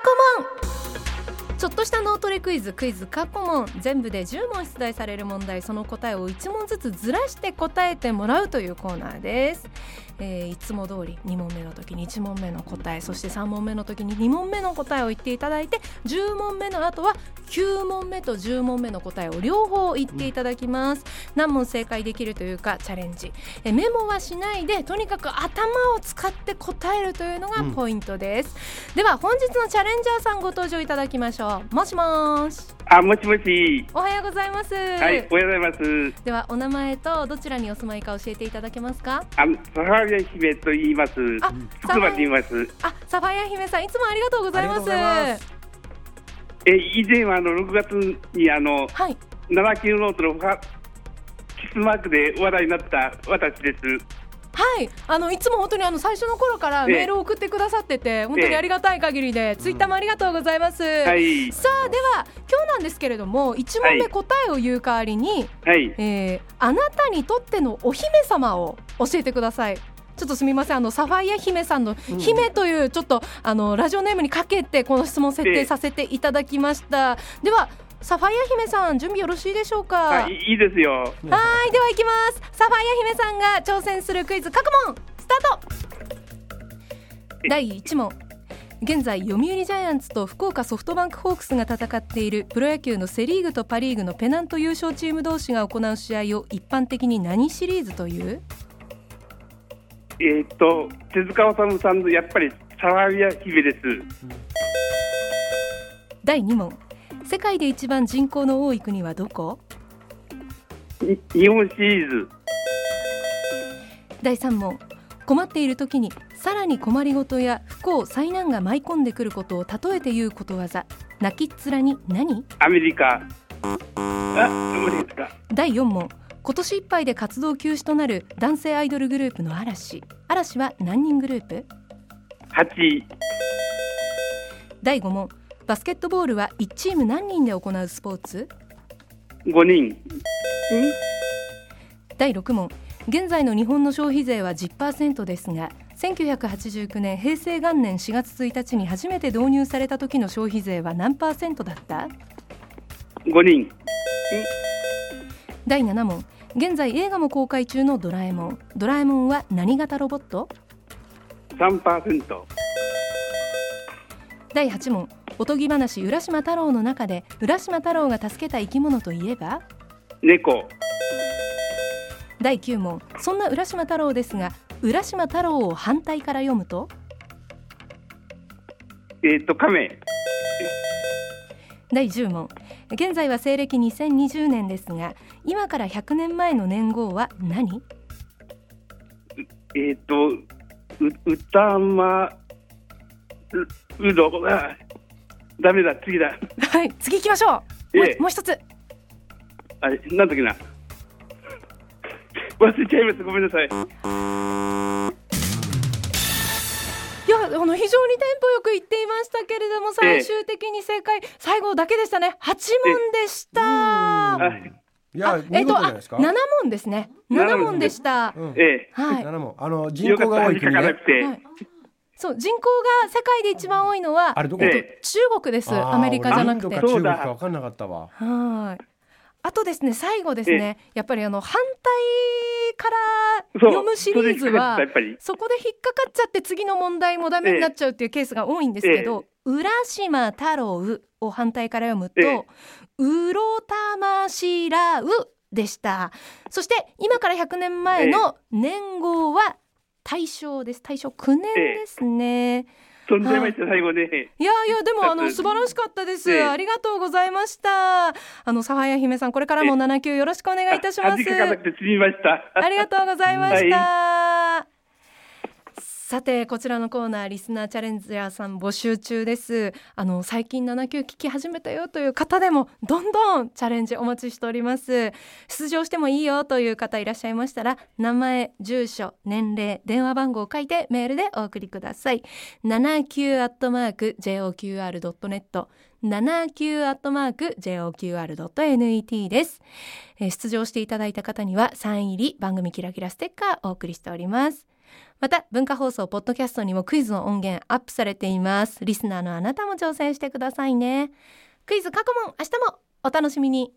コモン。ちょっとした脳トレクイズクイズ過去問全部で10問出題される問題。その答えを1問ずつずらして答えてもらうというコーナーです。えー、いつも通り2問目の時に1問目の答えそして3問目の時に2問目の答えを言っていただいて10問目の後は9問目と10問目の答えを両方言っていただきます、うん、何問正解できるというかチャレンジ。えメモはしないでとにかく頭を使って答えるというのがポイントです、うん、では本日のチャレンジャーさんご登場いただきましょう。もしもしあもしもしおはようございますはいおはようございますではお名前とどちらにお住まいか教えていただけますか？あ母親姫と言います。あ、福間と言います。あ、サファイア姫さん、いつもありがとうございます。ますえ、以前はあの6月にあの、はい、7級ノートのキスマークで話題になった私です。はい、あのいつも本当にあの最初の頃からメールを送ってくださってて、本当にありがたい限りで、ツイッターもありがとうございます。はい、さあでは今日なんですけれども、一問目答えを言う代わりに、はい、えー、あなたにとってのお姫様を教えてください。ちょっとすみません。あのサファイア姫さんの姫というちょっと、あのラジオネームにかけてこの質問設定させていただきました。ではサファイア姫さん準備よろしいでしょうか？いいですよ。はいではいきます。サファイア姫さんが挑戦するクイズ各問スタート。第1問。現在読売ジャイアンツと福岡ソフトバンクホークスが戦っているプロ野球のセ・リーグとパ・リーグのペナント優勝チーム同士が行う試合を一般的に何シリーズという？えっ、と手塚治虫さんのやっぱりサワビア姫です。第2問世界で一番人口の多い国はどこ？日本シリーズ。第3問。困っている時にさらに困りごとや不幸災難が舞い込んでくることを例えて言うことわざ。泣きっ面に何？アメリカ。第4問。今年いっぱいで活動休止となる男性アイドルグループの嵐。嵐は何人グループ？8第5問バスケットボールは1チーム何人で行うスポーツ？5人。第6問。現在の日本の消費税は10%ですが1989年平成元年4月1日に初めて導入された時の消費税は何パーセントだった？5人。第7問。現在映画も公開中のドラえもん。ドラえもんは何型ロボット？3%第8問おとぎ話浦島太郎の中で浦島太郎が助けた生き物といえば？猫。第9問。そんな浦島太郎ですが浦島太郎を反対から読むと？えっ、と亀。第10問。現在は西暦2020年ですが今から100年前の年号は何？えっ、ー、とう歌まうどあダメだ次だ。はい次行きましょう、ええ、もう一つ。あれなんだっけな。忘れちゃいますごめんなさい。いやあの非常にテンポよく言っていましたけれども最終的に正解、最後だけでしたね。八問でした。い。や、えっと、あ、七問ですね。七問でした。ええ、はい。七問、あの人口が多い国ね。そう人口が世界で一番多いのは、あれどこ？中国です。アメリカじゃなくて。中国か分かんなかったわ。はい。あとですね最後ですねやっぱりあの反対から読むシリーズはそこで引っかかっちゃって次の問題もダメになっちゃうっていうケースが多いんですけど「浦島太郎」を反対から読むと「うろたましらう」でしたそして今から100年前の年号は大正です大正9年ですね。飛んじゃいました、最後ね。いやいや、でも、あの、素晴らしかったです。ありがとうございました。あの、サファイア姫さん、これからも七級よろしくお願いいたします。ありがとうございました。さてこちらのコーナーリスナーチャレンジャーさん募集中です。あの最近7級聞き始めたよという方でもどんどんチャレンジお待ちしております。出場してもいいよという方いらっしゃいましたら名前住所年齢電話番号を書いてメールでお送りください。79アットマーク JOQR.net 79アットマーク JOQR.net です、え出場していただいた方にはサイン入り番組キラキラステッカーお送りしております。また文化放送ポッドキャストにもクイズの音源アップされています。リスナーのあなたも挑戦してくださいね。クイズ過去問明日もお楽しみに。